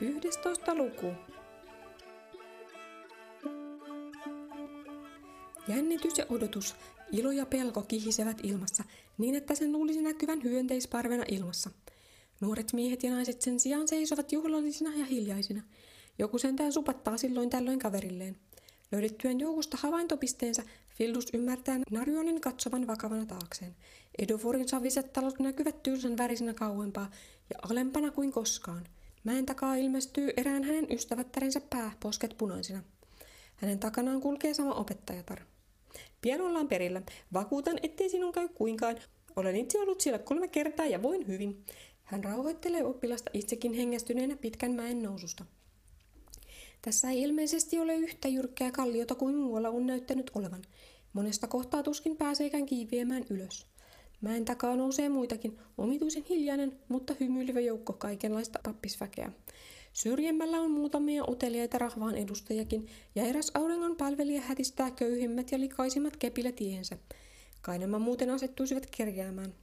11 luku. Jännitys ja odotus, ilo ja pelko kihisevät ilmassa, niin että sen luulisi näkyvän hyönteisparvena ilmassa. Nuoret miehet ja naiset sen sijaan seisovat juhlallisina ja hiljaisina. Joku sentään supattaa silloin tällöin kaverilleen. Löydettyään joukosta havaintopisteensä, Fildus ymmärtää Narionin katsovan vakavana taakseen. Edoforin saviset talot näkyvät tylsän värisenä kauempaa ja alempana kuin koskaan. Mäen takaa ilmestyy erään hänen ystävättärensä pää, posket punaisina. Hänen takanaan kulkee sama opettajatar. Pian ollaan perillä. Vakuutan, ettei sinun käy kuinkaan. Olen itse ollut siellä kolme kertaa ja voin hyvin. Hän rauhoittelee oppilasta itsekin hengästyneenä pitkän mäen noususta. Tässä ei ilmeisesti ole yhtä jyrkkää kalliota kuin muualla on näyttänyt olevan. Monesta kohtaa tuskin pääseekään kiiviemään ylös. Mäen takaa nousee muitakin, omituisen hiljainen, mutta hymyilevä joukko kaikenlaista pappisväkeä. Syrjemmällä on muutamia uteliaita rahvaan edustajakin, ja eräs auringon palvelija hätistää köyhimmät ja likaisimmat kepillä tiensä. Kai nämä muuten asettuisivat kerjäämään.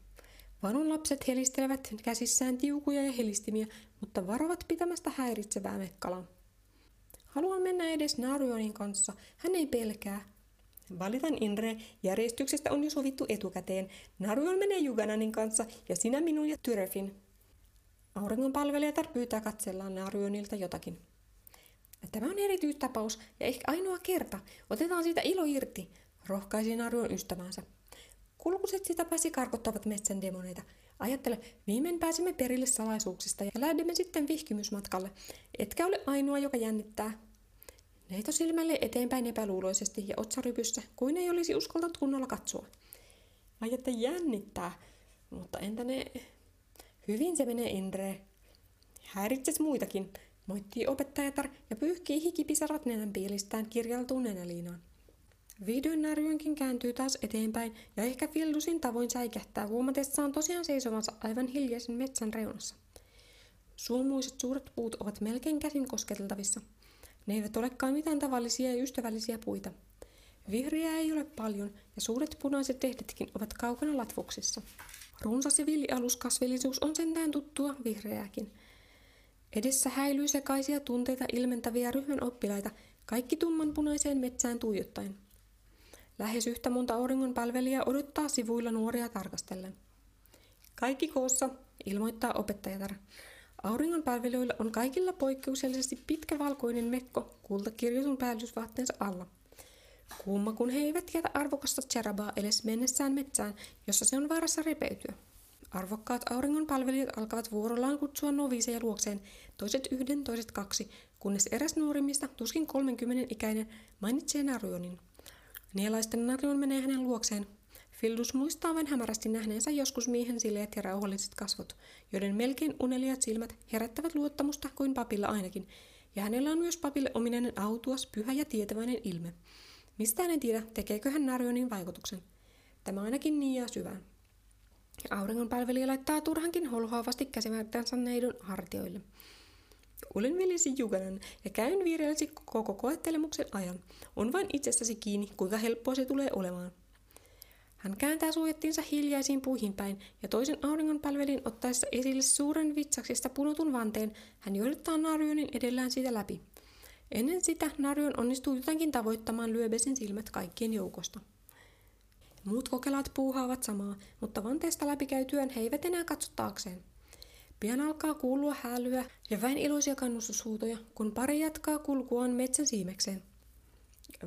Vanon lapset helistelevät käsissään tiukuja ja helistimiä, mutta varovat pitämästä häiritsevää mekkalaa. Haluan mennä edes Narionin kanssa. Hän ei pelkää. Valitan Inre, järjestyksestä on jo sovittu etukäteen. Narujon menee Jugananin kanssa ja sinä minun ja Tyrefin. Auringon palvelijatar pyytää katsellaan Narionilta jotakin. Tämä on erityistapaus ja ehkä ainoa kerta. Otetaan siitä ilo irti, rohkaisi Narion ystävänsä. Kulkuset sitä pääsi karkottavat metsän demoneita. Ajattele, viimein pääsimme perille salaisuuksista ja lähdemme sitten vihkimysmatkalle. Etkä ole ainoa, joka jännittää. Neito silmälle eteenpäin epäluuloisesti ja otsarypyssä, kuin ei olisi uskaltanut kunnolla katsoa. Ai että jännittää, mutta entä ne... Hyvin se menee Indre. Häiritses muitakin, moittii opettajatar ja pyyhkii hikipisarat nenän piilistään kirjaltuun nenäliinaan. Vihdoin närjönkin kääntyy taas eteenpäin ja ehkä Fildusin tavoin säikähtää huomatessaan tosiaan seisovansa aivan hiljaisen metsän reunassa. Suomuiset suuret puut ovat melkein käsin kosketeltavissa – ne eivät olekaan mitään tavallisia ja ystävällisiä puita. Vihreää ei ole paljon ja suuret punaiset tehdetkin ovat kaukana latvuksissa. Runsas ja villialuskasvillisuus on sentään tuttua vihreääkin. Edessä häilyy sekaisia tunteita ilmentäviä ryhmän oppilaita, kaikki tummanpunaiseen metsään tuijottaen. Lähes yhtä monta auringon palvelijaa odottaa sivuilla nuoria tarkastellen. Kaikki koossa, ilmoittaa opettajatar. Auringon palvelijoilla on kaikilla poikkeuksellisesti pitkä valkoinen mekko kultakirjoitun päällysvaatteensa alla. Kuuma, kun he eivät jätä arvokasta cherabaa edes mennessään metsään, jossa se on vaarassa repeytyä. Arvokkaat auringon palvelijat alkavat vuorollaan kutsua noviseja luokseen, toiset yhden, toiset kaksi, kunnes eräs nuorimmista, tuskin 30 ikäinen, mainitsee Narionin. Nielaisten Narion menee hänen luokseen, Fildus muistaa vain hämärästi nähneensä joskus miehen sileät ja rauhalliset kasvot, joiden melkein uneliat silmät herättävät luottamusta kuin papilla ainakin, ja hänellä on myös papille ominainen autuas, pyhä ja tietäväinen ilme. Mistään en tiedä, tekeekö hän Narionin vaikutuksen. Tämä ainakin niin ja syvään. Auringon palvelija laittaa turhankin holhoavasti käsimäärtänsä neidon hartioille. Olen velisi Juganan ja käyn viireellesi koko koettelemuksen ajan. On vain itsestäsi kiinni, kuinka helppoa se tulee olemaan. Hän kääntää suojattiinsa hiljaisiin puihin päin ja toisen auringonpalvelin ottaessa esille suuren vitsaksista punotun vanteen, hän johdattaa Narionin edellään siitä läpi. Ennen sitä Narion onnistuu jotenkin tavoittamaan Lyöbesin silmät kaikkien joukosta. Muut kokelaat puuhaavat samaa, mutta vanteesta läpikäytyään he eivät enää katso taakseen. Pian alkaa kuulua hälyä ja väin iloisia kannustushuutoja, kun pari jatkaa kulkuaan metsän siimekseen.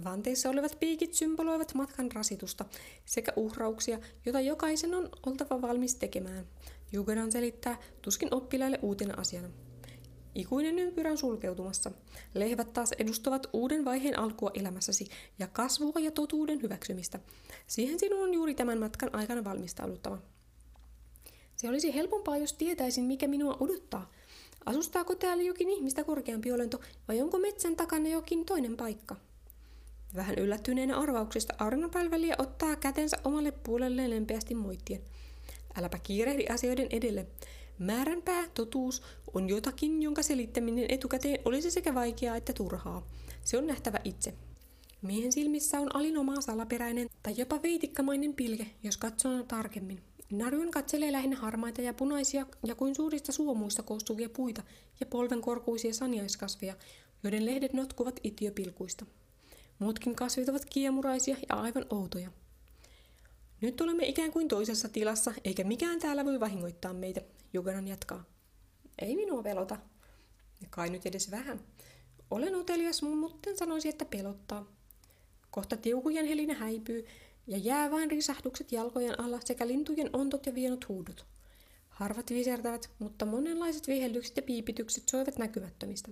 Vanteissa olevat piikit symboloivat matkan rasitusta sekä uhrauksia, joita jokaisen on oltava valmis tekemään. Jugedan selittää tuskin oppilaille uutena asiana. Ikuinen ympyrä on sulkeutumassa. Lehvät taas edustavat uuden vaiheen alkua elämässäsi ja kasvua ja totuuden hyväksymistä. Siihen sinun on juuri tämän matkan aikana valmistauduttava. Se olisi helpompaa, jos tietäisin, mikä minua odottaa. Asustaako täällä jokin ihmistä korkeampi olento vai onko metsän takana jokin toinen paikka? Vähän yllättyneenä arvauksesta auringonpalvelija ottaa kätensä omalle puolelleen lempeästi moittien. Äläpä kiirehdi asioiden edelle. Määränpää, totuus, on jotakin, jonka selittäminen etukäteen olisi sekä vaikeaa että turhaa. Se on nähtävä itse. Miehen silmissä on alinomaa salaperäinen tai jopa veitikkamainen pilke, jos katsoo tarkemmin. Narjon katselee lähinnä harmaita ja punaisia ja kuin suurista suomuista koostuvia puita ja polvenkorkuisia saniaiskasveja, joiden lehdet notkuvat itiöpilkuista. Muutkin kasvit ovat kiemuraisia ja aivan outoja. Nyt olemme ikään kuin toisessa tilassa, eikä mikään täällä voi vahingoittaa meitä, Juganan jatkaa. Ei minua pelota. Kai nyt edes vähän. Olen utelias, mutta sanoisi, että pelottaa. Kohta tiukujen helinä häipyy ja jää vain risahdukset jalkojen alla sekä lintujen ontot ja vienot huudut. Harvat visertävät, mutta monenlaiset vihellykset ja piipitykset soivat näkymättömistä.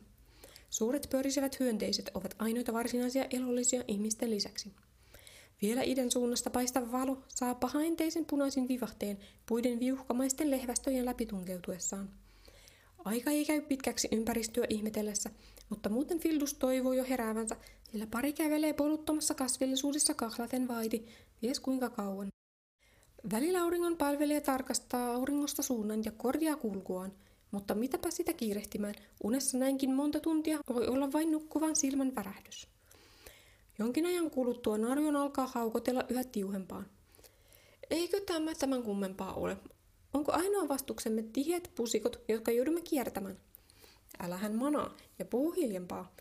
Suuret pörisevät hyönteiset ovat ainoita varsinaisia elollisia ihmisten lisäksi. Vielä idän suunnasta paistava valo saa pahainteisen punaisin vivahteen puiden viuhkamaisten lehvästöjen läpi tunkeutuessaan. Aika ei käy pitkäksi ympäristöä ihmetellessä, mutta muuten Fildus toivoo jo heräävänsä, sillä pari kävelee poluttomassa kasvillisuudessa kahlaten vaiti, ties kuinka kauan. Välillä auringon palvelija tarkastaa auringosta suunnan ja korjaa kulkuaan, mutta mitäpä sitä kiirehtimään, unessa näinkin monta tuntia voi olla vain nukkuvan silmän värähdys. Jonkin ajan kuluttua Narjon alkaa haukotella yhä tiuhempaan. Eikö tämä tämän kummempaa ole? Onko ainoa vastuksemme tiheät pusikot, jotka joudumme kiertämään? Älähän manaa ja puhu hiljempaa.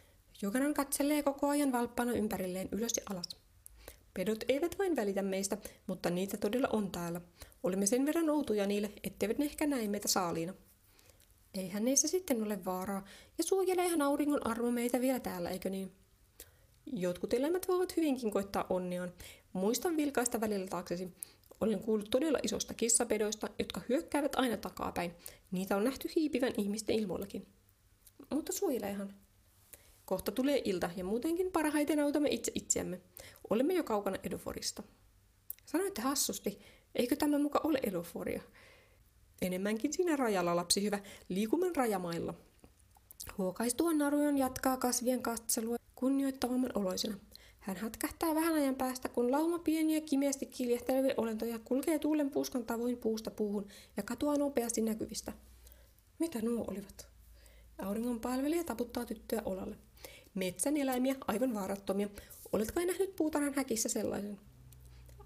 Jokainen katselee koko ajan valppana ympärilleen ylös ja alas. Pedot eivät vain välitä meistä, mutta niitä todella on täällä. Olemme sen verran outoja niille, etteivät ne ehkä näe meitä saaliina. Eihän niissä sitten ole vaaraa, ja suojeleehan auringon armo meitä vielä täällä, eikö niin? Jotkut elämät voivat hyvinkin koittaa onniaan. Muistan vilkaista välillä taaksesi. Olen kuullut todella isosta kissapedoista, jotka hyökkäävät aina takapäin. Niitä on nähty hiipivän ihmisten ilmoillakin. Mutta suojeleehan. Kohta tulee ilta ja muutenkin parhaiten autamme itse itseämme. Olemme jo kaukana Edoforista. Sanoitte hassusti, eikö tämä muka ole Edoforia? Enemmänkin siinä rajalla, lapsi hyvä, liikumme rajamailla. Huokaistua narujon jatkaa kasvien katselua kunnioittavamman oloisena. Hän hätkähtää vähän ajan päästä, kun lauma pieniä kimeästi kiljehtelevia olentoja kulkee tuulen puuskan tavoin puusta puuhun ja katoaa nopeasti näkyvistä. Mitä nuo olivat? Auringon palvelija taputtaa tyttöä olalle. Metsän eläimiä, aivan vaarattomia. Oletko nähnyt puutarhan häkissä sellaisen?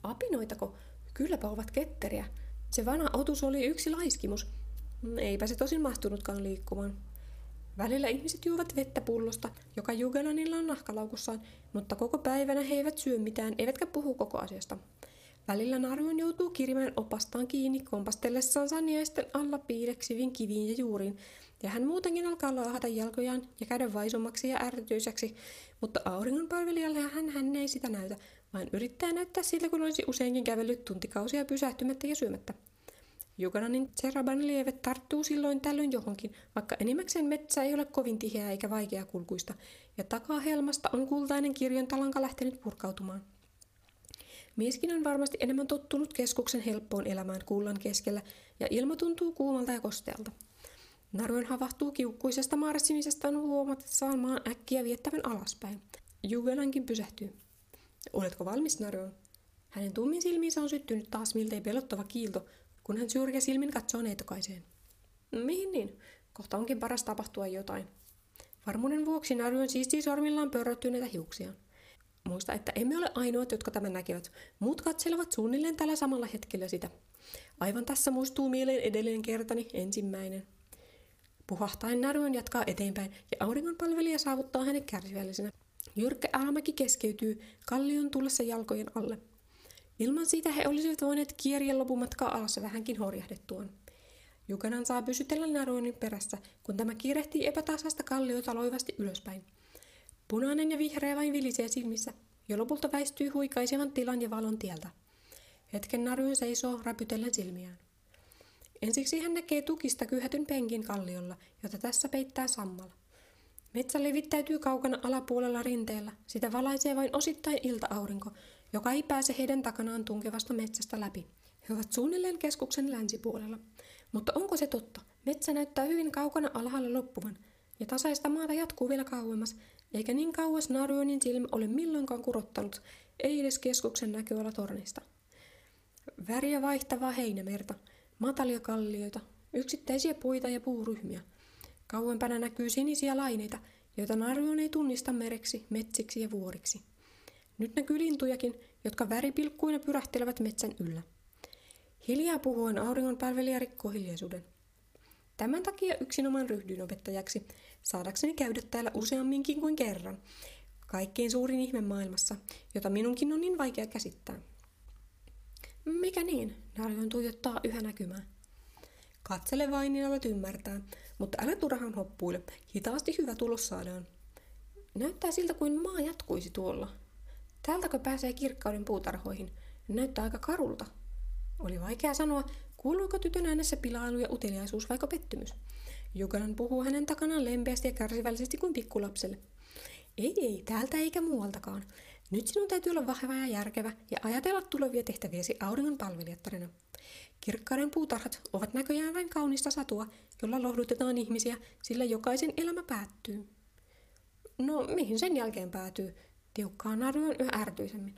Apinoitako? Kylläpä ovat ketteriä. Se vanha otus oli yksi laiskimus. Eipä se tosin mahtunutkaan liikkumaan. Välillä ihmiset juovat vettä pullosta, joka Jugelanilla on nahkalaukussaan, mutta koko päivänä he eivät syö mitään, eivätkä puhu koko asiasta. Välillä Narjon joutuu kirimään opastaan kiinni kompastellessaan saniaisten alla piileksivin kiviin ja juuriin, ja hän muutenkin alkaa laahata jalkojaan ja käydä vaisummaksi ja ärtyiseksi, mutta auringon palvelijalle hän, hän ei sitä näytä, vaan yrittää näyttää siltä, kun olisi useinkin kävellyt tuntikausia pysähtymättä ja syömättä. Jukananin Seraban lievet tarttuu silloin tällöin johonkin, vaikka enimmäkseen metsä ei ole kovin tiheä eikä vaikea kulkuista, ja takaa helmasta on kultainen kirjon talanka lähtenyt purkautumaan. Mieskin on varmasti enemmän tottunut keskuksen helppoon elämään kullan keskellä, ja ilma tuntuu kuumalta ja kostealta. Naruen havahtuu kiukkuisesta marssimisestaan huomatessaan maan äkkiä viettävän alaspäin. Juvelankin pysähtyy. Oletko valmis, Naruen? Hänen tummin silmiinsä on syttynyt taas miltei pelottava kiilto, kun hän syrjä silmin katsoo neitokaiseen. Mihin niin? Kohta onkin paras tapahtua jotain. Varmuuden vuoksi Naruen siistii sormillaan pörröttyneitä hiuksia. Muista, että emme ole ainoat, jotka tämän näkevät. Muut katselevat suunnilleen tällä samalla hetkellä sitä. Aivan tässä muistuu mieleen edelleen kertani ensimmäinen. Puhahtaen Naruen jatkaa eteenpäin ja auringonpalvelija saavuttaa hänet kärsivällisenä. Jyrkkä alamäki keskeytyy kallion tullessa jalkojen alle. Ilman sitä he olisivat voineet kieriä lopumatkaa alas vähänkin horjahdettuaan. Jukanan saa pysytellä Naruonin perässä, kun tämä kiirehtii epätasaista kalliota loivasti ylöspäin. Punainen ja vihreä vain vilisee silmissä, ja lopulta väistyy huikaisevan tilan ja valon tieltä. Hetken Naruon seisoo räpytellen silmiään. Ensiksi hän näkee tukista kyhätyn penkin kalliolla, jota tässä peittää sammalla. Metsä levittäytyy kaukana alapuolella rinteellä, sitä valaisee vain osittain ilta-aurinko, joka ei pääse heidän takanaan tunkevasta metsästä läpi. He ovat suunnilleen keskuksen länsipuolella. Mutta onko se totta? Metsä näyttää hyvin kaukana alhaalla loppuvan, ja tasaista maata jatkuu vielä kauemmas, eikä niin kauas Narionin silmä ole milloinkaan kurottanut, ei edes keskuksen näköala tornista. Väriä vaihtavaa heinämerta, matalia kallioita, yksittäisiä puita ja puuryhmiä. Kauempana näkyy sinisiä laineita, joita Narion ei tunnista mereksi, metsiksi ja vuoriksi. Nyt näkyy lintujakin, jotka väripilkkuina pyrähtelevät metsän yllä. Hiljaa puhuen auringon palvelija rikkoo hiljaisuuden. Tämän takia yksinomaan ryhdyin opettajaksi, saadakseni käydä täällä useamminkin kuin kerran. Kaikkein suurin ihme maailmassa, jota minunkin on niin vaikea käsittää. Mikä niin? Narjon tuijottaa yhä näkymään. Katsele vain, niin alat ymmärtää, mutta älä turhaan hoppuile. Hitaasti hyvä tulos saadaan. Näyttää siltä kuin maa jatkuisi tuolla. Täältäkö pääsee kirkkauden puutarhoihin? Näyttää aika karulta. Oli vaikea sanoa, kuuluuko tytön äänessä pilailu ja uteliaisuus vaiko pettymys. Jukanan puhuu hänen takanaan lempeästi ja kärsivällisesti kuin pikkulapselle. Ei, ei, täältä eikä muualtakaan. Nyt sinun täytyy olla vahva ja järkevä ja ajatella tulevia tehtäviäsi auringon palvelijattarina. Kirkkauden puutarhat ovat näköjään vain kaunista satua, jolla lohdutetaan ihmisiä, sillä jokaisen elämä päättyy. No, mihin sen jälkeen päätyy? Tiukkaan narjoon yhä ärtyisemmin.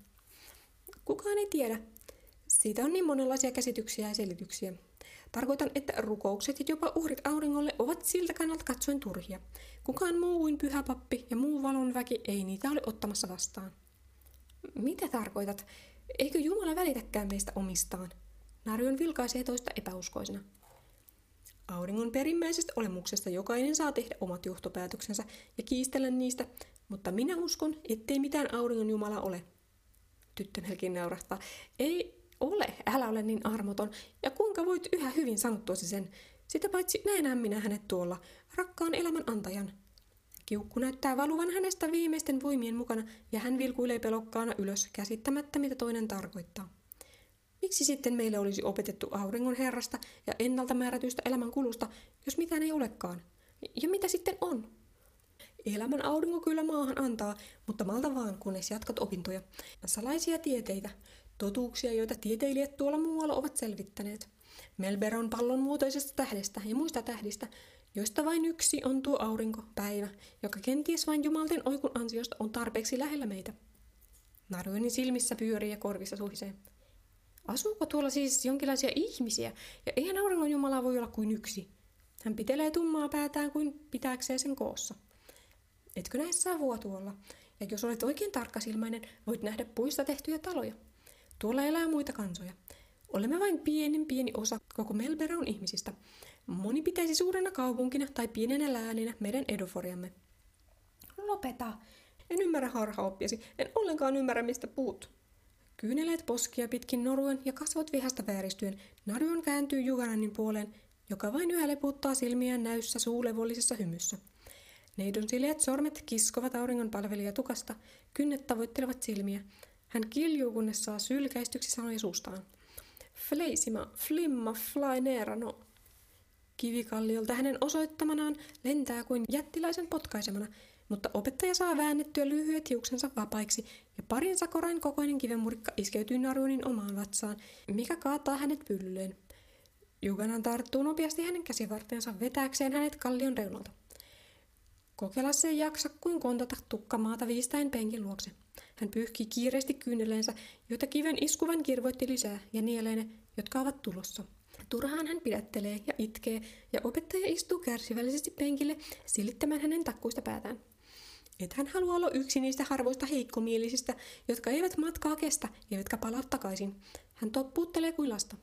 Kukaan ei tiedä. Siitä on niin monenlaisia käsityksiä ja selityksiä. Tarkoitan, että rukoukset ja jopa uhrit auringolle ovat siltä kannalta katsoen turhia. Kukaan muu kuin pyhä pappi ja muu valon väki ei niitä ole ottamassa vastaan. Mitä tarkoitat? Eikö Jumala välitäkään meistä omistaan? Narjon vilkaisee toista epäuskoisena. Auringon perimmäisestä olemuksesta jokainen saa tehdä omat johtopäätöksensä ja kiistellä niistä, mutta minä uskon, ettei mitään auringon Jumala ole. Tyttö melkein naurahtaa. Ei ole, älä ole niin armoton. Ja kuinka voit yhä hyvin sanottuasi sen? Sitä paitsi näenhän minä hänet tuolla, rakkaan elämän antajan. Kiukku näyttää valuvan hänestä viimeisten voimien mukana ja hän vilkuilee pelokkaana ylös, käsittämättä mitä toinen tarkoittaa. Miksi sitten meille olisi opetettu auringon herrasta ja ennalta määrätyistä elämän kulusta, jos mitään ei olekaan? Ja mitä sitten on? Elämän aurinko kyllä maahan antaa, mutta malta vaan, kunnes jatkat opintoja. Salaisia tieteitä, totuuksia, joita tieteilijät tuolla muualla ovat selvittäneet. Melberon pallon muotoisesta tähdestä ja muista tähdistä, joista vain yksi on tuo aurinko, päivä, joka kenties vain jumalten oikun ansiosta on tarpeeksi lähellä meitä. Naruinin silmissä pyörii ja korvissa suhisee. Asuuko tuolla siis jonkinlaisia ihmisiä, ja eihän auringon Jumala voi olla kuin yksi. Hän pitelee tummaa päätään kuin pitääkseen sen koossa. Etkö näe savua tuolla? Ja jos olet oikein tarkkasilmainen, voit nähdä puista tehtyjä taloja. Tuolla elää muita kansoja. Olemme vain pienen pieni osa koko Melberon ihmisistä. Moni pitäisi suurena kaupunkina tai pienenä lääninä meidän edoforiamme. Lopeta! En ymmärrä harhaoppiasi. En ollenkaan ymmärrä, mistä puut. Kyyneleet poskia pitkin noruen ja kasvot vihasta vääristyen, Narjon kääntyy Jugananin puoleen, joka vain yhä leputtaa silmiään näyssä suulevollisessa hymyssä. Neidon sileät sormet kiskovat auringon palvelija tukasta, kynnet tavoittelevat silmiä. Hän kiljuu, kunnes saa sylkäistyksi sanoja suustaan. Fleisima, flimma, flainera, no. Kivikalliolta hänen osoittamanaan lentää kuin jättiläisen potkaisemana, mutta opettaja saa väännettyä lyhyet hiuksensa vapaiksi ja parin sakorain kokoinen kivenmurikka iskeytyy Narunin omaan vatsaan, mikä kaataa hänet pyllylleen. Juganan tarttuu nopeasti hänen käsivarteensa vetääkseen hänet kallion reunalta. Kokelas ei jaksa kuin kontata tukkamaata viistäen penkin luokse. Hän pyyhkii kiireesti kyyneleensä, joita kiven iskuvan kirvoitti lisää, ja nielee ne, jotka ovat tulossa. Turhaan hän pidättelee ja itkee, ja opettaja istuu kärsivällisesti penkille silittämään hänen takkuista päätään. Et hän halua olla yksi niistä harvoista heikkomielisistä, jotka eivät matkaa kestä, eivätkä palaa takaisin. Hän toppuuttelee kuin lasta.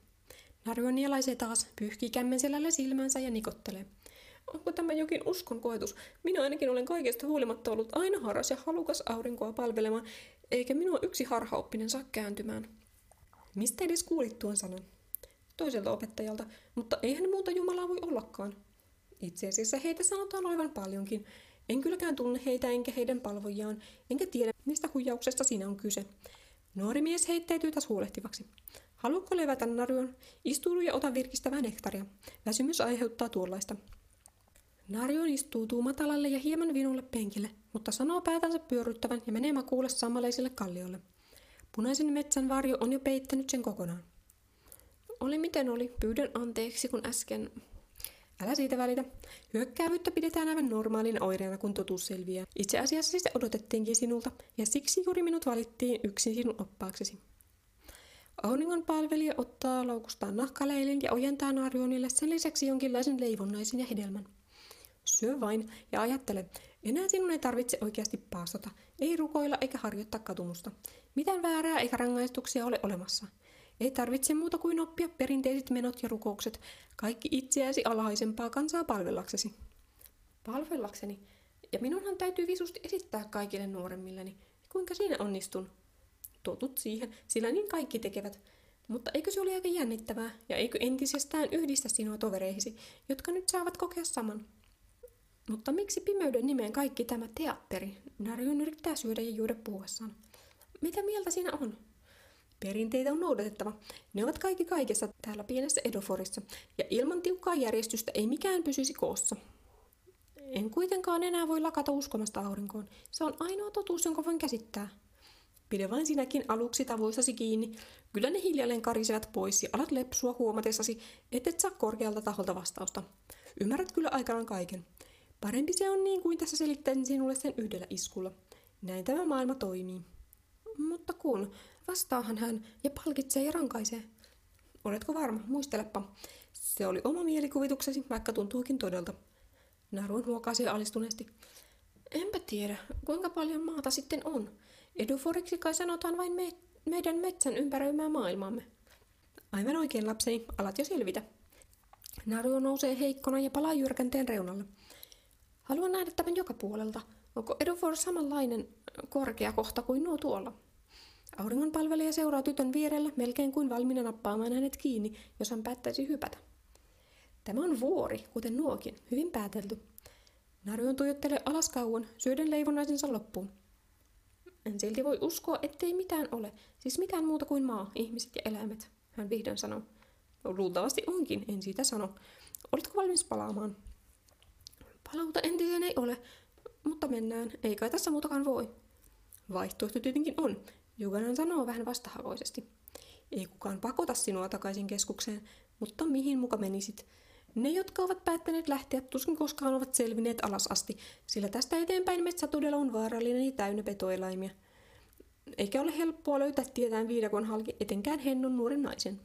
Narjo nielaisee taas, pyyhkii kämmenselällä silmänsä ja nikottelee. Onko tämä jokin uskon koetus? Minä ainakin olen kaikesta huolimatta ollut aina harras ja halukas aurinkoa palvelemaan, eikä minua yksi harhaoppinen saa kääntymään. Mistä edes kuulit tuon sanan? Toiselta opettajalta, mutta eihän muuta Jumalaa voi ollakaan. Itse asiassa heitä sanotaan olevan paljonkin. En kylläkään tunne heitä enkä heidän palvojiaan, enkä tiedä, mistä huijauksesta siinä on kyse. Nuori mies heittäytyy taas huolehtivaksi. Haluatko levätä narjon? Istuudu ja ota virkistävää nektaria. Väsymys aiheuttaa tuollaista. Narjon istuu matalalle ja hieman vinulle penkille, mutta sanoo päätänsä pyöryttävän ja menee makuulle sammaleiselle kalliolle. Punaisen metsän varjo on jo peittänyt sen kokonaan. Oli miten oli, pyydän anteeksi, kun äsken... Älä siitä välitä. Hyökkäävyyttä pidetään aivan normaalin oireena, kun totuus selviää. Itse asiassa sitä odotettiinkin sinulta, ja siksi juuri minut valittiin yksin sinun oppaaksesi. Auringon palvelija ottaa loukustaan nahkaleilin ja ojentaa Narionille sen lisäksi jonkinlaisen leivonnaisen ja hedelmän. Syö vain ja ajattele, enää sinun ei tarvitse oikeasti paastota, ei rukoilla eikä harjoittaa katumusta. Mitään väärää eikä rangaistuksia ole olemassa. Ei tarvitse muuta kuin oppia perinteiset menot ja rukoukset, kaikki itseäsi alhaisempaa kansaa palvellaksesi. Palvellakseni? Ja minunhan täytyy visusti esittää kaikille nuoremmilleni. Kuinka siinä onnistun? Totut siihen, sillä niin kaikki tekevät. Mutta eikö se ole aika jännittävää, ja eikö entisestään yhdistä sinua tovereihisi, jotka nyt saavat kokea saman? Mutta miksi pimeyden nimeen kaikki tämä teatteri? Narjon yrittää syödä ja juoda puhuessaan. Mitä mieltä siinä on? Perinteitä on noudatettava. Ne ovat kaikki kaikessa täällä pienessä Edoforissa, ja ilman tiukkaa järjestystä ei mikään pysyisi koossa. En kuitenkaan enää voi lakata uskomasta aurinkoon. Se on ainoa totuus, jonka voin käsittää. Pide vain sinäkin aluksi tavoissasi kiinni. Kyllä ne hiljalleen karisevat pois ja alat lepsua huomatessasi, et saa korkealta taholta vastausta. Ymmärrät kyllä aikanaan kaiken. Parempi se on niin kuin tässä selittäisin sinulle sen yhdellä iskulla. Näin tämä maailma toimii. Mutta kun, vastaahan hän ja palkitsee ja rankaisee. Oletko varma? Muistelepa. Se oli oma mielikuvituksesi, vaikka tuntuukin todelta. Naruun huokasi alistuneesti. Enpä tiedä, kuinka paljon maata sitten on. Eduforiksi kai sanotaan vain me, meidän metsän ympäröimää maailmaamme. Aivan oikein lapseni, alat jo selvitä. Naru nousee heikkona ja palaa jyrkänteen reunalle. Haluan nähdä tämän joka puolelta. Onko Edufor samanlainen korkea kohta kuin nuo tuolla? Auringon palvelija seuraa tytön vierellä melkein kuin valmiina nappaamaan hänet kiinni, jos hän päättäisi hypätä. Tämä on vuori, kuten nuokin, hyvin päätelty. Narjon tuijottelee alas kauan, syöden leivonaisensa loppuun. En silti voi uskoa, ettei mitään ole, siis mitään muuta kuin maa, ihmiset ja eläimet, hän vihdoin sanoo. No, luultavasti onkin, en siitä sano. Oletko valmis palaamaan? Palauta entiseen ei ole, mutta mennään, ei kai tässä muutakaan voi. Vaihtoehto tietenkin on, Juganan sanoo vähän vastahakoisesti. Ei kukaan pakota sinua takaisin keskukseen, mutta mihin muka menisit? Ne, jotka ovat päättäneet lähteä, tuskin koskaan ovat selvinneet alas asti, sillä tästä eteenpäin metsä todella on vaarallinen ja täynnä petoeläimiä. Eikä ole helppoa löytää tietään viidakon halki, etenkään hennon nuoren naisen.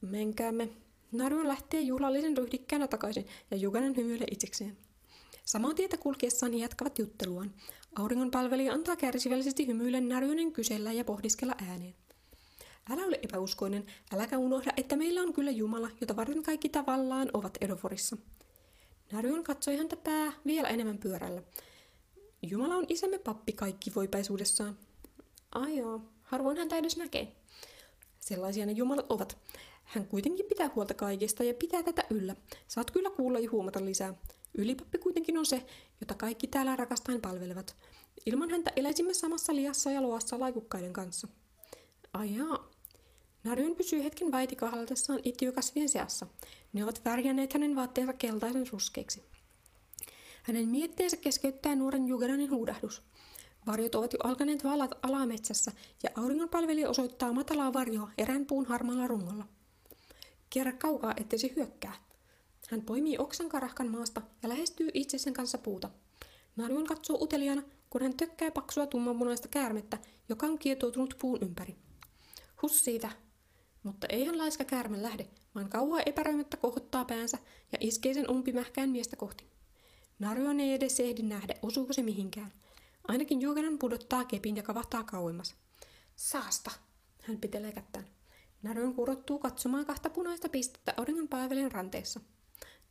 Menkäämme. Narun lähtee juhlallisen ryhdikkäänä takaisin ja Juganan hymyilee itsekseen. Samaa tietä kulkiessaan he jatkavat jutteluaan. Auringon palvelija antaa kärsivällisesti hymyille Narjonen kysellä ja pohdiskella ääneen. Älä ole epäuskoinen, äläkä unohda, että meillä on kyllä Jumala, jota varten kaikki tavallaan ovat Edoforissa. Narjon katsoi häntä pää vielä enemmän pyörällä. Jumala on isämme pappi kaikki voipaisuudessaan. Ai joo, harvoin häntä edes näkee. Sellaisia ne Jumalat ovat. Hän kuitenkin pitää huolta kaikesta ja pitää tätä yllä. Saat kyllä kuulla ja huomata lisää. Ylipappi kuitenkin on se, jota kaikki täällä rakastain palvelevat. Ilman häntä eläisimme samassa liassa ja loassa laikukkaiden kanssa. Ai jaa. Narjon pysyy hetken vaitikahaltessaan itiökasvien seassa. Ne ovat värjänneet hänen vaatteensa keltaisen ruskeiksi. Hänen mietteensä keskeyttää nuoren Jugananin huudahdus. Varjot ovat jo alkaneet vallat alametsässä ja auringonpalvelija osoittaa matalaa varjoa erään puun harmaalla rungolla. Kierrä kaukaa, ettei se hyökkää. Hän poimii oksan karahkan maasta ja lähestyy itse sen kanssa puuta. Narjon katsoo uteliaana, kun hän tökkää paksua tummanmunaista käärmettä, joka on kietoutunut puun ympäri. Hus siitä! Mutta eihän laiska käärme lähde, vaan kauaa epäröimättä kohottaa päänsä ja iskee sen umpimähkään miestä kohti. Narjon ei edes ehdi nähdä, osuuko se mihinkään. Ainakin Juokanan pudottaa kepin ja kavahtaa kauemmas. Saasta! Hän pitelee kättään. Narjon kurottuu katsomaan kahta punaista pistettä auringon paavelin ranteessa.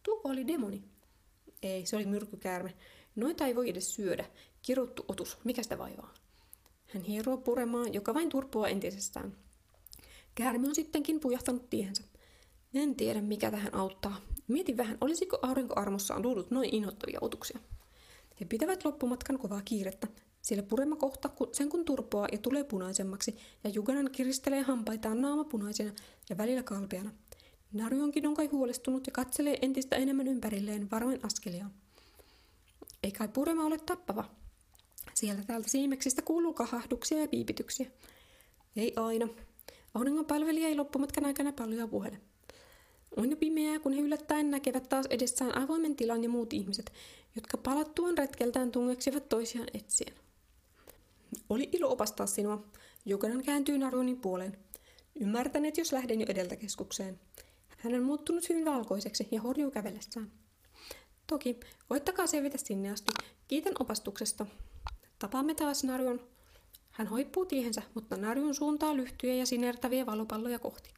Tuo oli demoni. Ei, se oli myrkkykäärme. Noita ei voi edes syödä. Kiruttu otus, mikä sitä vaivaa? Hän hieroo puremaan, joka vain turpoaa entisestään. Käärme on sittenkin pujahtanut tiehensä. En tiedä, mikä tähän auttaa. Mietin vähän, olisiko aurinkoarmossa luullut noin inhottavia otuksia. He pitävät loppumatkan kovaa kiirettä, sillä purema kohta sen kun turpoaa ja tulee punaisemmaksi, ja Juganan kiristelee hampaitaan naama punaisena ja välillä kalpeana. Narjonkin on kai huolestunut ja katselee entistä enemmän ympärilleen varoin askelia. Ei kai purema ole tappava. Sieltä täältä siimeksistä kuuluu kahahduksia ja piipityksiä. Ei aina. Auringonpalvelija ei loppumatkan aikana paljon puhele. On jo pimeää, kun he yllättäen näkevät taas edessään avoimen tilan ja muut ihmiset, jotka palattuaan retkeltään tungeksivat toisiaan etsien. Oli ilo opastaa sinua. Jokainen kääntyy Narunin puoleen. Ymmärtäneet, jos lähden jo edeltä keskukseen. Hän on muuttunut hyvin valkoiseksi ja horjuu kävellessään. Toki, koittakaa selvitä sinne asti. Kiitän opastuksesta. Tapaamme taas Narjon. Hän hoippuu tiehensä, mutta Narjun suuntaa lyhtyjä ja sinertäviä valopalloja kohti.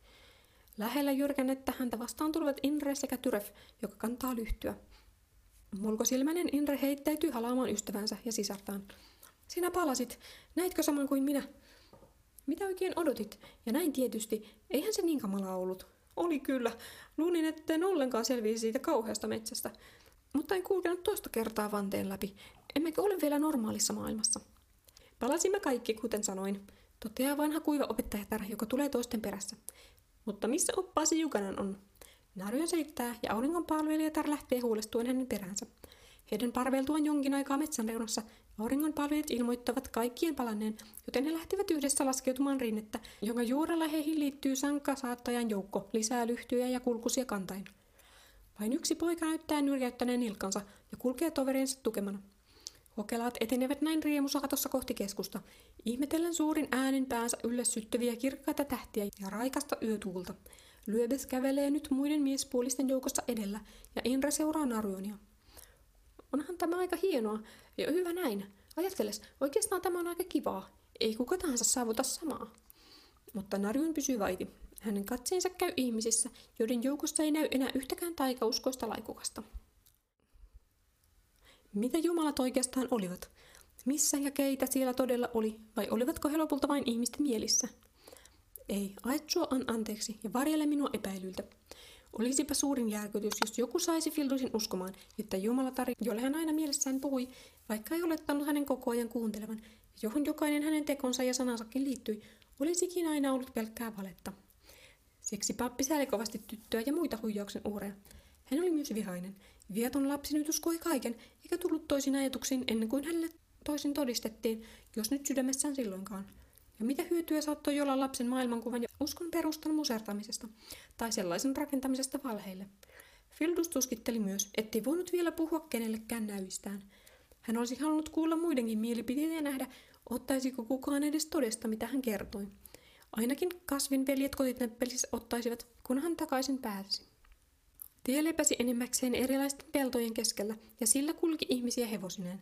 Lähellä jyrkännettä häntä vastaan tulevat Inre sekä Tyref, joka kantaa lyhtyä. Mulkosilmäinen Inre heittäytyy halaamaan ystävänsä ja sisartaan. Sinä palasit. Näitkö saman kuin minä? Mitä oikein odotit? Ja näin tietysti. Eihän se niin kamala ollut. Oli kyllä. Luulin, etten ollenkaan selviisi siitä kauheasta metsästä. Mutta en kulkenut toista kertaa vanteen läpi. Emmekö ole vielä normaalissa maailmassa? Palasimme kaikki, kuten sanoin. Toteaa vanha kuiva opettajatar, joka tulee toisten perässä. Mutta missä oppaasi Jukanan on? Narjo selittää ja auringonpalvelijatar lähtee huolestuen hänen peräänsä. Heidän parveltuaan jonkin aikaa metsän reunassa auringonpalvelijat ilmoittavat kaikkien palanneen, joten he lähtivät yhdessä laskeutumaan rinnettä, jonka juurella heihin liittyy sankka saattajan joukko, lisää lyhtyjä ja kulkusia kantain. Vain yksi poika näyttää nyrjäyttäneen nilkansa ja kulkee toveriensa tukemana. Hokelaat etenevät näin riemusaatossa kohti keskusta, ihmetellen suurin äänen päänsä ylle syttyviä kirkkaita tähtiä ja raikasta yötuulta. Lyöbes kävelee nyt muiden miespuolisten joukossa edellä ja Inra seuraa Narionia. Onhan tämä aika hienoa ja hyvä näin. Ajatteles, oikeastaan tämä on aika kivaa. Ei kuka tahansa saavuta samaa. Mutta Narjun pysyy vaiti. Hänen katseensa käy ihmisissä, joiden joukossa ei näy enää yhtäkään taikauskoista laikukasta. Mitä jumalat oikeastaan olivat? Missä ja keitä siellä todella oli, vai olivatko he lopulta vain ihmisten mielissä? Ei, aetsua on anteeksi ja varjele minua epäilyltä. Olisipa suurin järkytys, jos joku saisi Fildusin uskomaan, että Jumalatari, jolle hän aina mielessään puhui, vaikka ei olettanut hänen koko ajan kuuntelevan, johon jokainen hänen tekonsa ja sanansakin liittyi, olisikin aina ollut pelkkää valetta. Siksi pappi sääli kovasti tyttöä ja muita huijauksen uhreja. Hän oli myös vihainen. Vieton lapsi nyt uskoi kaiken, eikä tullut toisin ajatuksiin ennen kuin hänelle toisin todistettiin, jos nyt sydämessään silloinkaan. Ja mitä hyötyä saattoi olla lapsen maailmankuvan ja uskon perustan musertamisesta tai sellaisen rakentamisesta valheille? Fildus tuskitteli myös, ettei voinut vielä puhua kenellekään näyistään. Hän olisi halunnut kuulla muidenkin mielipiteitä ja nähdä, ottaisiko kukaan edes todesta, mitä hän kertoi. Ainakin kasvin veljet kotitemppelissä ottaisivat, kun hän takaisin pääsi. Tie lepäsi enimmäkseen erilaisten peltojen keskellä ja sillä kulki ihmisiä hevosineen.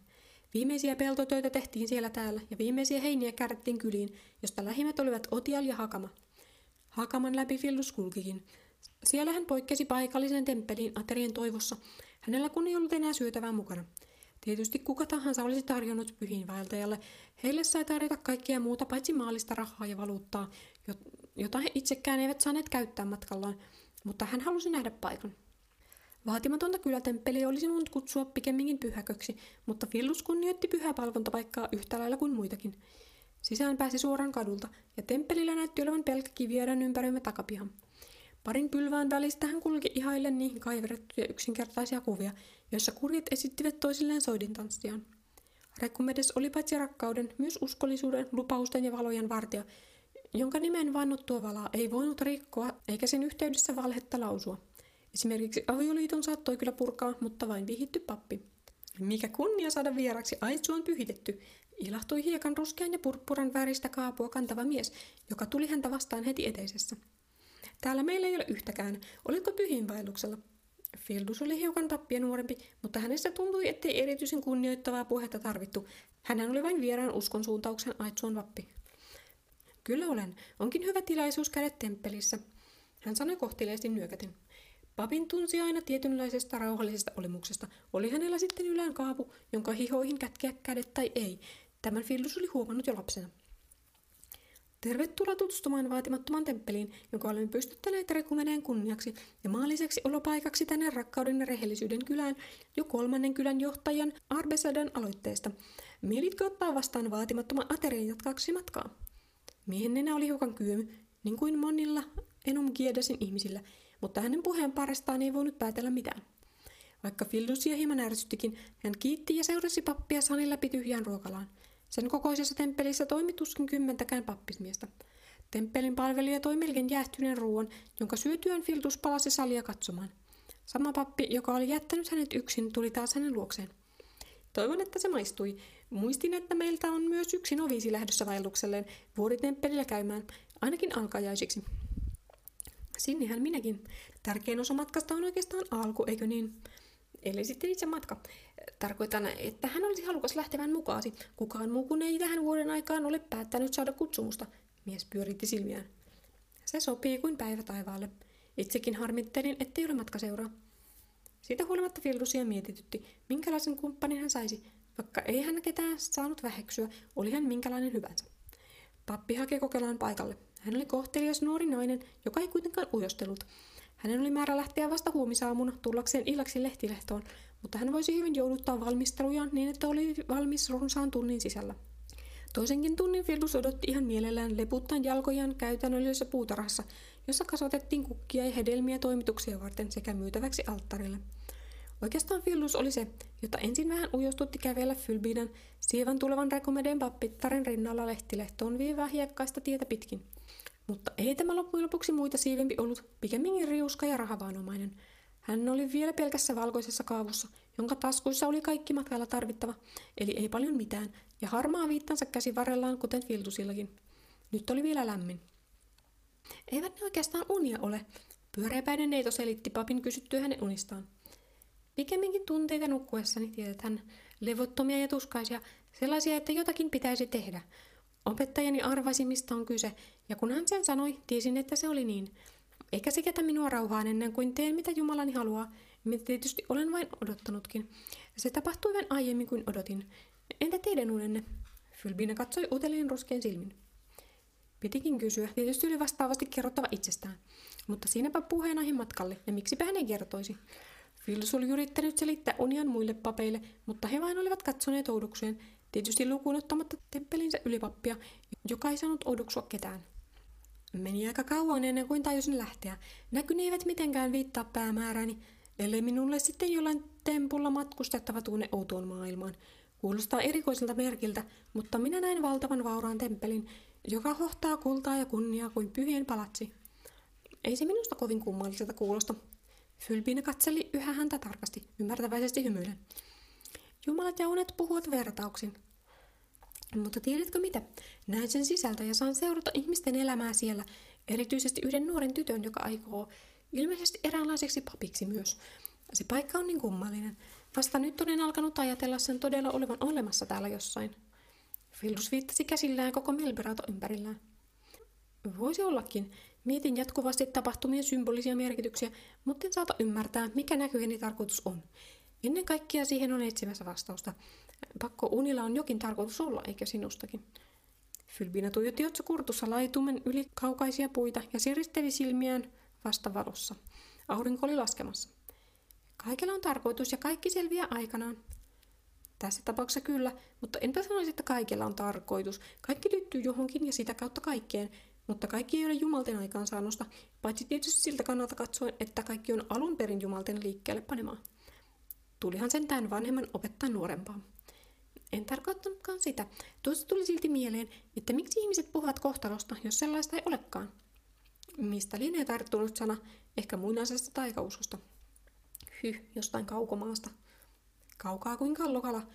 Viimeisiä peltotöitä tehtiin siellä täällä ja viimeisiä heiniä kärrettiin kyliin, josta lähimmät olivat Otial ja Hakama. Hakaman läpi Fillus kulkikin. Siellä hän poikkesi paikallisen temppeliin aterien toivossa, hänellä kun ei ollut enää syötävää mukana. Tietysti kuka tahansa olisi tarjonnut pyhiinvaeltajalle. Heille sai tarjota kaikkea muuta paitsi maallista rahaa ja valuuttaa, jota he itsekään eivät saaneet käyttää matkallaan, mutta hän halusi nähdä paikan. Vaatimatonta kylätemppeliä olisi voinut kutsua pikemminkin pyhäköksi, mutta Fillus kunnioitti pyhäpalvontapaikkaa yhtä lailla kuin muitakin. Sisään pääsi suoraan kadulta, ja temppelillä näytti olevan pelkkä kivierän ympäröimä takapiha. Parin pylvään välistä hän kulki ihaillen niihin kaiverrettuja yksinkertaisia kuvia, joissa kurjat esittivät toisilleen soidintanssiaan. Rekkumedes oli paitsi rakkauden, myös uskollisuuden, lupausten ja valojen vartija, jonka nimen vannottua valaa ei voinut rikkoa eikä sen yhteydessä valhetta lausua. Esimerkiksi avioliiton saattoi kyllä purkaa, mutta vain vihitty pappi. Mikä kunnia saada vieraksi Aitsu on pyhitetty, ilahtui hiekan ruskean ja purppuran väristä kaapua kantava mies, joka tuli häntä vastaan heti eteisessä. Täällä meillä ei ole yhtäkään. Olitko pyhiinvaelluksella? Fildus oli hiukan pappia nuorempi, mutta hänestä tuntui, ettei erityisen kunnioittavaa puhetta tarvittu. Hän oli vain vieraan uskon suuntauksen Aitsuon vappi. Kyllä olen. Onkin hyvä tilaisuus käydä temppelissä. Hän sanoi kohteliaasti nyökäten. Papin tunsi aina tietynlaisesta rauhallisesta olemuksesta. Oli hänellä sitten ylään kaapu, jonka hihoihin kätkeä kädet tai ei. Tämän Fillus oli huomannut jo lapsena. Tervetuloa tutustumaan vaatimattoman temppeliin, jonka olemme pystyttäneet rekumeneen kunniaksi ja maalliseksi olopaikaksi tänne rakkauden ja rehellisyyden kylään jo kolmannen kylän johtajan Arbesadan aloitteesta. Mielitkö ottaa vastaan vaatimattoman aterian jatkaaksi matkaa? Miehen nenä oli hiukan kyömy, niin kuin monilla Enum Giedasin ihmisillä, mutta hänen puheen parestaan ei voinut päätellä mitään. Vaikka Fildusia hieman ärsyttikin, hän kiitti ja seurasi pappia sanin läpi tyhjään ruokalaan. Sen kokoisessa temppelissä toimi tuskin kymmentäkään pappismiestä. Temppelin palvelija toi melkein jäähtyneen ruoan, jonka syötyään Fildus palasi salia katsomaan. Sama pappi, joka oli jättänyt hänet yksin, tuli taas hänen luokseen. Toivon, että se maistui. Muistin, että meiltä on myös yksi noviisi lähdössä vaellukselleen vuoritemppelillä käymään, ainakin alkajaisiksi. Sinnehän minäkin. Tärkein osa matkasta on oikeastaan alku, eikö niin? Eli sitten itse matka. Tarkoitan, että hän olisi halukas lähtevän mukaasi. Kukaan muu kuin ei tähän vuoden aikaan ole päättänyt saada kutsumusta. Mies pyöritti silmiään. Se sopii kuin päivä taivaalle. Itsekin harmittelin, ettei ole matkaseuraa. Siitä huolimatta Fildusia mietitytti, minkälaisen kumppanin hän saisi, vaikka ei hän ketään saanut väheksyä, oli hän minkälainen hyvänsä. Pappi haki kokeillaan paikalle. Hän oli kohtelias nuori nainen, joka ei kuitenkaan ujostellut. Hänen oli määrä lähteä vasta huomisaamuna tullakseen illaksi lehtilehtoon, mutta hän voisi hyvin jouduttaa valmistelujaan niin, että oli valmis runsaan tunnin sisällä. Toisenkin tunnin Fildus odotti ihan mielellään leputtaen jalkojaan käytännöllisessä puutarhassa, jossa kasvatettiin kukkia ja hedelmiä toimituksia varten sekä myytäväksi alttarille. Oikeastaan Fildus oli se, jota ensin vähän ujostutti kävellä Fylbinan sievän tulevan rekomedeen pappittaren rinnalla lehtilehtoon viivää hiekkaista tietä pitkin. Mutta ei tämä loppujen lopuksi muita siivempi ollut, pikemminkin riuska ja rahavaanomainen. Hän oli vielä pelkässä valkoisessa kaavussa, jonka taskuissa oli kaikki matkalla tarvittava, eli ei paljon mitään, ja harmaa viittansa käsivarrellaan, kuten Filtusillakin. Nyt oli vielä lämmin. Eivät ne oikeastaan unia ole, pyöreäpäinen neito selitti papin kysyttyä hänen unistaan. Pikemminkin tunteita nukkuessani tiedät hän, levottomia ja tuskaisia, sellaisia, että jotakin pitäisi tehdä. Opettajani arvaisi, mistä on kyse, ja kun hän sen sanoi, tiesin, että se oli niin. Eikä se ketä minua rauhaan ennen kuin teen, mitä Jumalani haluaa, mitä tietysti olen vain odottanutkin. Se tapahtui vain aiemmin kuin odotin. Entä teidän unenne? Fylbina katsoi uteliin ruskein silmin. Pitikin kysyä, tietysti oli vastaavasti kerrottava itsestään. Mutta siinäpä puheenaihe matkalle, ja miksipä hän ei kertoisi. Fils oli yrittänyt selittää unian muille papeille, mutta he vain olivat katsoneet oudokseen, tietysti lukuun ottamatta temppelinsä ylipappia, joka ei saanut oudoksua ketään. Meni aika kauan ennen kuin tajusin lähteä. Näkyni eivät mitenkään viittaa päämääräni, ellei minulle sitten jollain tempulla matkustettava tunne outoon maailmaan. Kuulostaa erikoiselta merkiltä, mutta minä näin valtavan vauraan temppelin, joka hohtaa kultaa ja kunniaa kuin pyhien palatsi. Ei se minusta kovin kummalliselta kuulosta. Fylbina katseli yhä häntä tarkasti, ymmärtäväisesti hymyillen. Jumalat ja unet puhuvat vertauksin. Mutta tiedätkö mitä? Näen sen sisältä ja saan seurata ihmisten elämää siellä, erityisesti yhden nuoren tytön, joka aikoo ilmeisesti eräänlaiseksi papiksi myös. Se paikka on niin kummallinen. Vasta nyt olen alkanut ajatella sen todella olevan olemassa täällä jossain. Fildus viittasi käsillään koko Melberato ympärillään. Voisi ollakin. Mietin jatkuvasti tapahtumien symbolisia merkityksiä, mutta en saata ymmärtää, mikä näkyveni tarkoitus on. Ennen kaikkea siihen on etsimässä vastausta. Pakko unilla on jokin tarkoitus olla, eikä sinustakin. Fylbina tuijotti kurtussa laitumen yli kaukaisia puita ja siristeli silmiään vasta valossa. Aurinko oli laskemassa. Kaikella on tarkoitus ja kaikki selviää aikanaan. Tässä tapauksessa kyllä, mutta enpä sanoisi, että kaikella on tarkoitus. Kaikki liittyy johonkin ja sitä kautta kaikkeen, mutta kaikki ei ole Jumalten aikaansaannosta, paitsi tietysti siltä kannalta katsoen, että kaikki on alun perin Jumalten liikkeelle panemaa. Tulihan sentään vanhemman opettaa nuorempaa. En tarkoittanutkaan sitä. Tuossa tuli silti mieleen, että miksi ihmiset puhuvat kohtalosta, jos sellaista ei olekaan. Mistä lienee tarttunut sana, ehkä muinaisesta taikauskosta. Hyh, jostain kaukomaasta. Kaukaa kuin kallokala.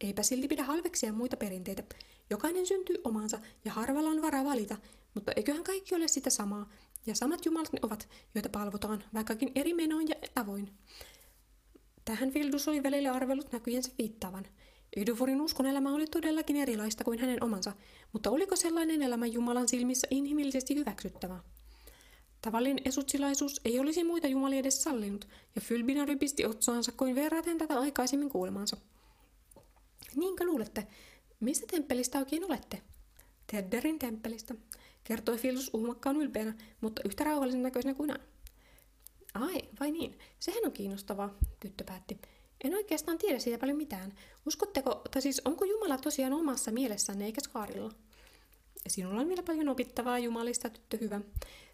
Eipä silti pidä halveksia muita perinteitä. Jokainen syntyy omansa ja harvalla on varaa valita, mutta eiköhän kaikki ole sitä samaa. Ja samat jumalat ne ovat, joita palvotaan, vaikkakin eri menoin ja tavoin. Tähän Vildus oli välillä arvellut näkyjensä viittaavan. Yduforin uskon elämä oli todellakin erilaista kuin hänen omansa, mutta oliko sellainen elämä Jumalan silmissä inhimillisesti hyväksyttävää? Tavallinen esutsilaisuus ei olisi muita jumalia edes sallinut, ja Fylbina rypisti otsaansa kuin verraten tätä aikaisemmin kuulemansa. Niinkö luulette? Mistä temppelistä oikein olette? Tedderin temppelistä, kertoi Filus uhmakkaan ylpeänä, mutta yhtä rauhallisen näköisenä kuin aina. Ai, vai niin? Sehän on kiinnostavaa, tyttö päätti. En oikeastaan tiedä siitä paljon mitään. Uskotteko, tai siis onko Jumala tosiaan omassa mielessänne eikä saarilla? Sinulla on vielä paljon opittavaa Jumalista, tyttö hyvä.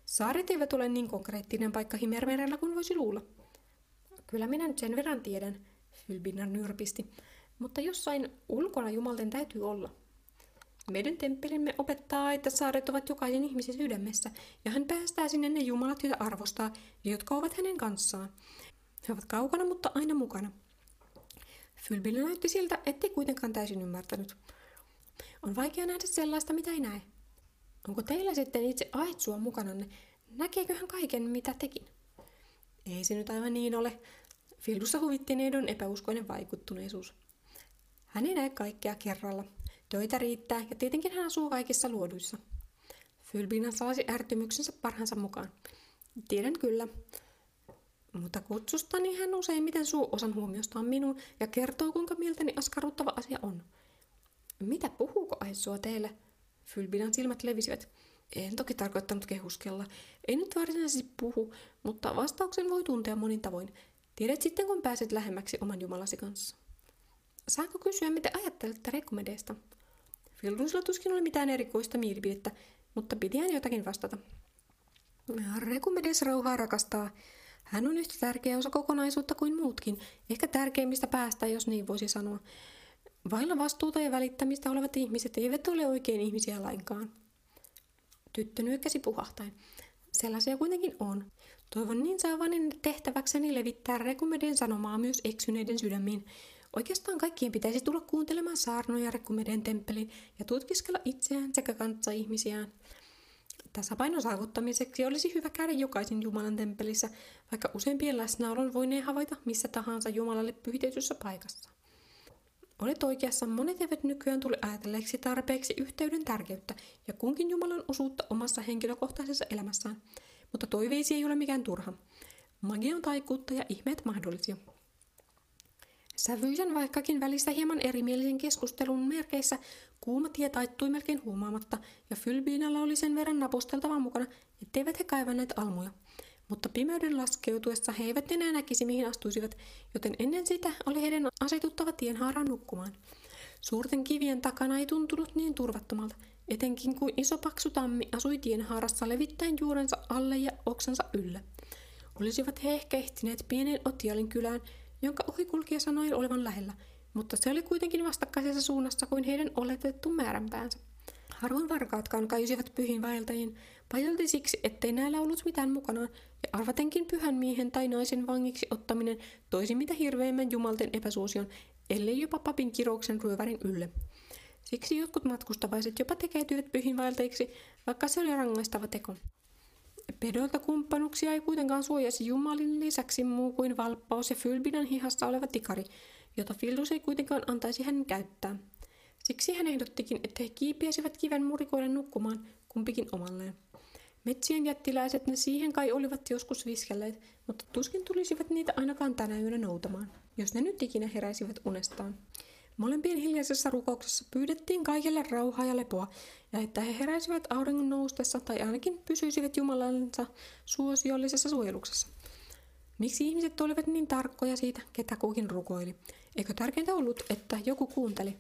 Saaret eivät ole niin konkreettinen paikka Himermerellä kuin voisi luulla. Kyllä minä nyt sen verran tiedän, Fylbinar nyrpisti. Mutta jossain ulkona Jumalten täytyy olla. Meidän temppelimme opettaa, että saaret ovat jokaisen ihmisen sydämessä, ja hän päästää sinne ne jumalat, joita arvostaa, ja jotka ovat hänen kanssaan. He ovat kaukana, mutta aina mukana. Fylbille näytti siltä, ettei kuitenkaan täysin ymmärtänyt. On vaikea nähdä sellaista, mitä ei näe. Onko teillä sitten itse aitsua mukananne? Näkeekö hän kaiken, mitä tekin? Ei se nyt aivan niin ole. Fildussa huvitti neidon epäuskoinen vaikuttuneisuus. Hän ei näe kaikkea kerralla. Töitä riittää ja tietenkin hän asuu kaikissa luoduissa. Fylbina salasi ärtymyksensä parhaansa mukaan. Tiedän kyllä. Mutta kutsustani hän useimmiten suu osan huomiostaan minuun ja kertoo, kuinka mieltäni askarruttava asia on. Mitä puhuuko Aissua teille? Fylbinan silmät levisivät. En toki tarkoittanut kehuskella. Ei nyt varsinaisesti puhu, mutta vastauksen voi tuntea monin tavoin. Tiedät sitten, kun pääset lähemmäksi oman Jumalasi kanssa. Saanko kysyä, mitä ajattelette rekomedeista? Fildusilla tuskin oli mitään erikoista mielipidettä, mutta piti hän jotakin vastata. Rekumedes rauhaa rakastaa. Hän on yhtä tärkeä osa kokonaisuutta kuin muutkin, ehkä tärkeimmistä päästä, jos niin voisi sanoa. Vailla vastuuta ja välittämistä olevat ihmiset eivät ole oikein ihmisiä lainkaan. Tyttö nyökkäsi puhahtain. Sellaisia kuitenkin on. Toivon niin saavani tehtäväkseni levittää Rekumeden sanomaa myös eksyneiden sydämiin. Oikeastaan kaikkien pitäisi tulla kuuntelemaan saarnoja Rekumeden temppeliin ja tutkiskella itseään sekä kanssa-ihmisiään. Tasapainon saavuttamiseksi olisi hyvä käydä jokaisin Jumalan temppelissä, vaikka useimpien läsnäolon voineen havaita missä tahansa Jumalalle pyhitetyssä paikassa. Olet oikeassa, monet eivät nykyään tule ajatelleeksi tarpeeksi yhteyden tärkeyttä ja kunkin Jumalan osuutta omassa henkilökohtaisessa elämässään. Mutta toiveisi ei ole mikään turha. Magia on taikuutta ja ihmeet mahdollisia. Sävyisen vaikkakin välistä hieman erimielisen keskustelun merkeissä kuuma tie taittui melkein huomaamatta ja Fylbiinalla oli sen verran naposteltavaa mukana, etteivät he kaivanneet almuja. Mutta pimeyden laskeutuessa he eivät enää näkisi mihin astuisivat, joten ennen sitä oli heidän asetuttava tienhaaraan nukkumaan. Suurten kivien takana ei tuntunut niin turvattomalta, etenkin kuin iso paksu tammi asui tienhaarassa levittäen juurensa alle ja oksansa ylle. Olisivat he ehkä ehtineet pienen Otialin kylään, jonka ohikulkija sanoi olevan lähellä, mutta se oli kuitenkin vastakkaisessa suunnassa kuin heidän oletettu määränpäänsä. Harvoin varkaatkaan kajusivat pyhin vaeltajiin, pajalti siksi, ettei näillä ollut mitään mukanaan, ja arvatenkin pyhän miehen tai naisen vangiksi ottaminen toisi mitä hirveimmän jumalten epäsuosion, ellei jopa papin kirouksen ryövärin ylle. Siksi jotkut matkustavaiset jopa tekeytyivät pyhinvaeltajiksi, vaikka se oli rangaistava teko. Pedolta kumppanuksia ei kuitenkaan suojasi Jumalin lisäksi muu kuin valppaus ja Fylbinan hihassa oleva tikari, jota Fildus ei kuitenkaan antaisi hänen käyttää. Siksi hän ehdottikin, että he kiipiäisivät kiven murikoiden nukkumaan, kumpikin omalleen. Metsien jättiläiset ne siihen kai olivat joskus viskelleet, mutta tuskin tulisivat niitä ainakaan tänä yönä noutamaan, jos ne nyt ikinä heräisivät unestaan. Molempien hiljaisessa rukouksessa pyydettiin kaikille rauhaa ja lepoa, ja että he heräisivät auringon noustessa tai ainakin pysyisivät Jumalansa suosiollisessa suojeluksessa. Miksi ihmiset olivat niin tarkkoja siitä, ketä kukin rukoili? Eikö tärkeintä ollut, että joku kuunteli?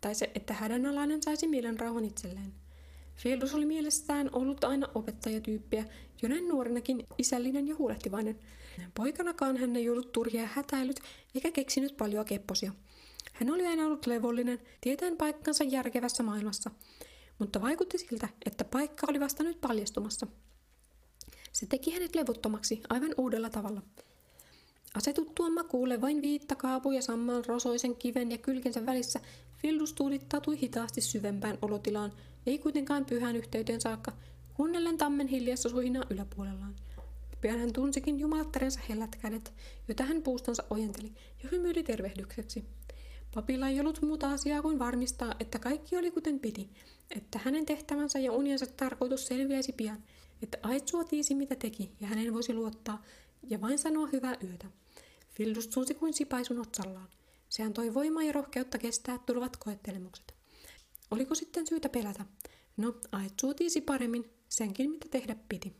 Tai se, että hädänalainen saisi mielen rauhan itselleen? Fieldus oli mielestään ollut aina opettajatyyppiä, jo näin nuorenakin isällinen ja huolehtivainen. Poikanakaan hän ei ollut turhia hätäilyt eikä keksinyt paljon kepposia. Hän oli aina ollut levollinen, tietäen paikkansa järkevässä maailmassa, mutta vaikutti siltä, että paikka oli vasta nyt paljastumassa. Se teki hänet levottomaksi aivan uudella tavalla. Asetuttua makuulle vain viitta kaapu ja samman rosoisen kiven ja kylkensä välissä, Fildus tuudittautui hitaasti syvempään olotilaan, ei kuitenkaan pyhän yhteyteen saakka, kuunnellen tammen hiljassa suhinaa yläpuolellaan. Pian hän tunsikin jumalattarensa hellät kädet, joita hän puustansa ojenteli ja hymyili tervehdykseksi. Papilla ei ollut muuta asiaa kuin varmistaa, että kaikki oli kuten piti, että hänen tehtävänsä ja uniansa tarkoitus selviäisi pian, että Aitsua tiisi mitä teki ja hänen voisi luottaa ja vain sanoa hyvää yötä. Fildus tunsi kuin sipaisun otsallaan. Se antoi voimaa ja rohkeutta kestää tulevat koettelemukset. Oliko sitten syytä pelätä? No, Aitsua tiisi paremmin senkin, mitä tehdä piti.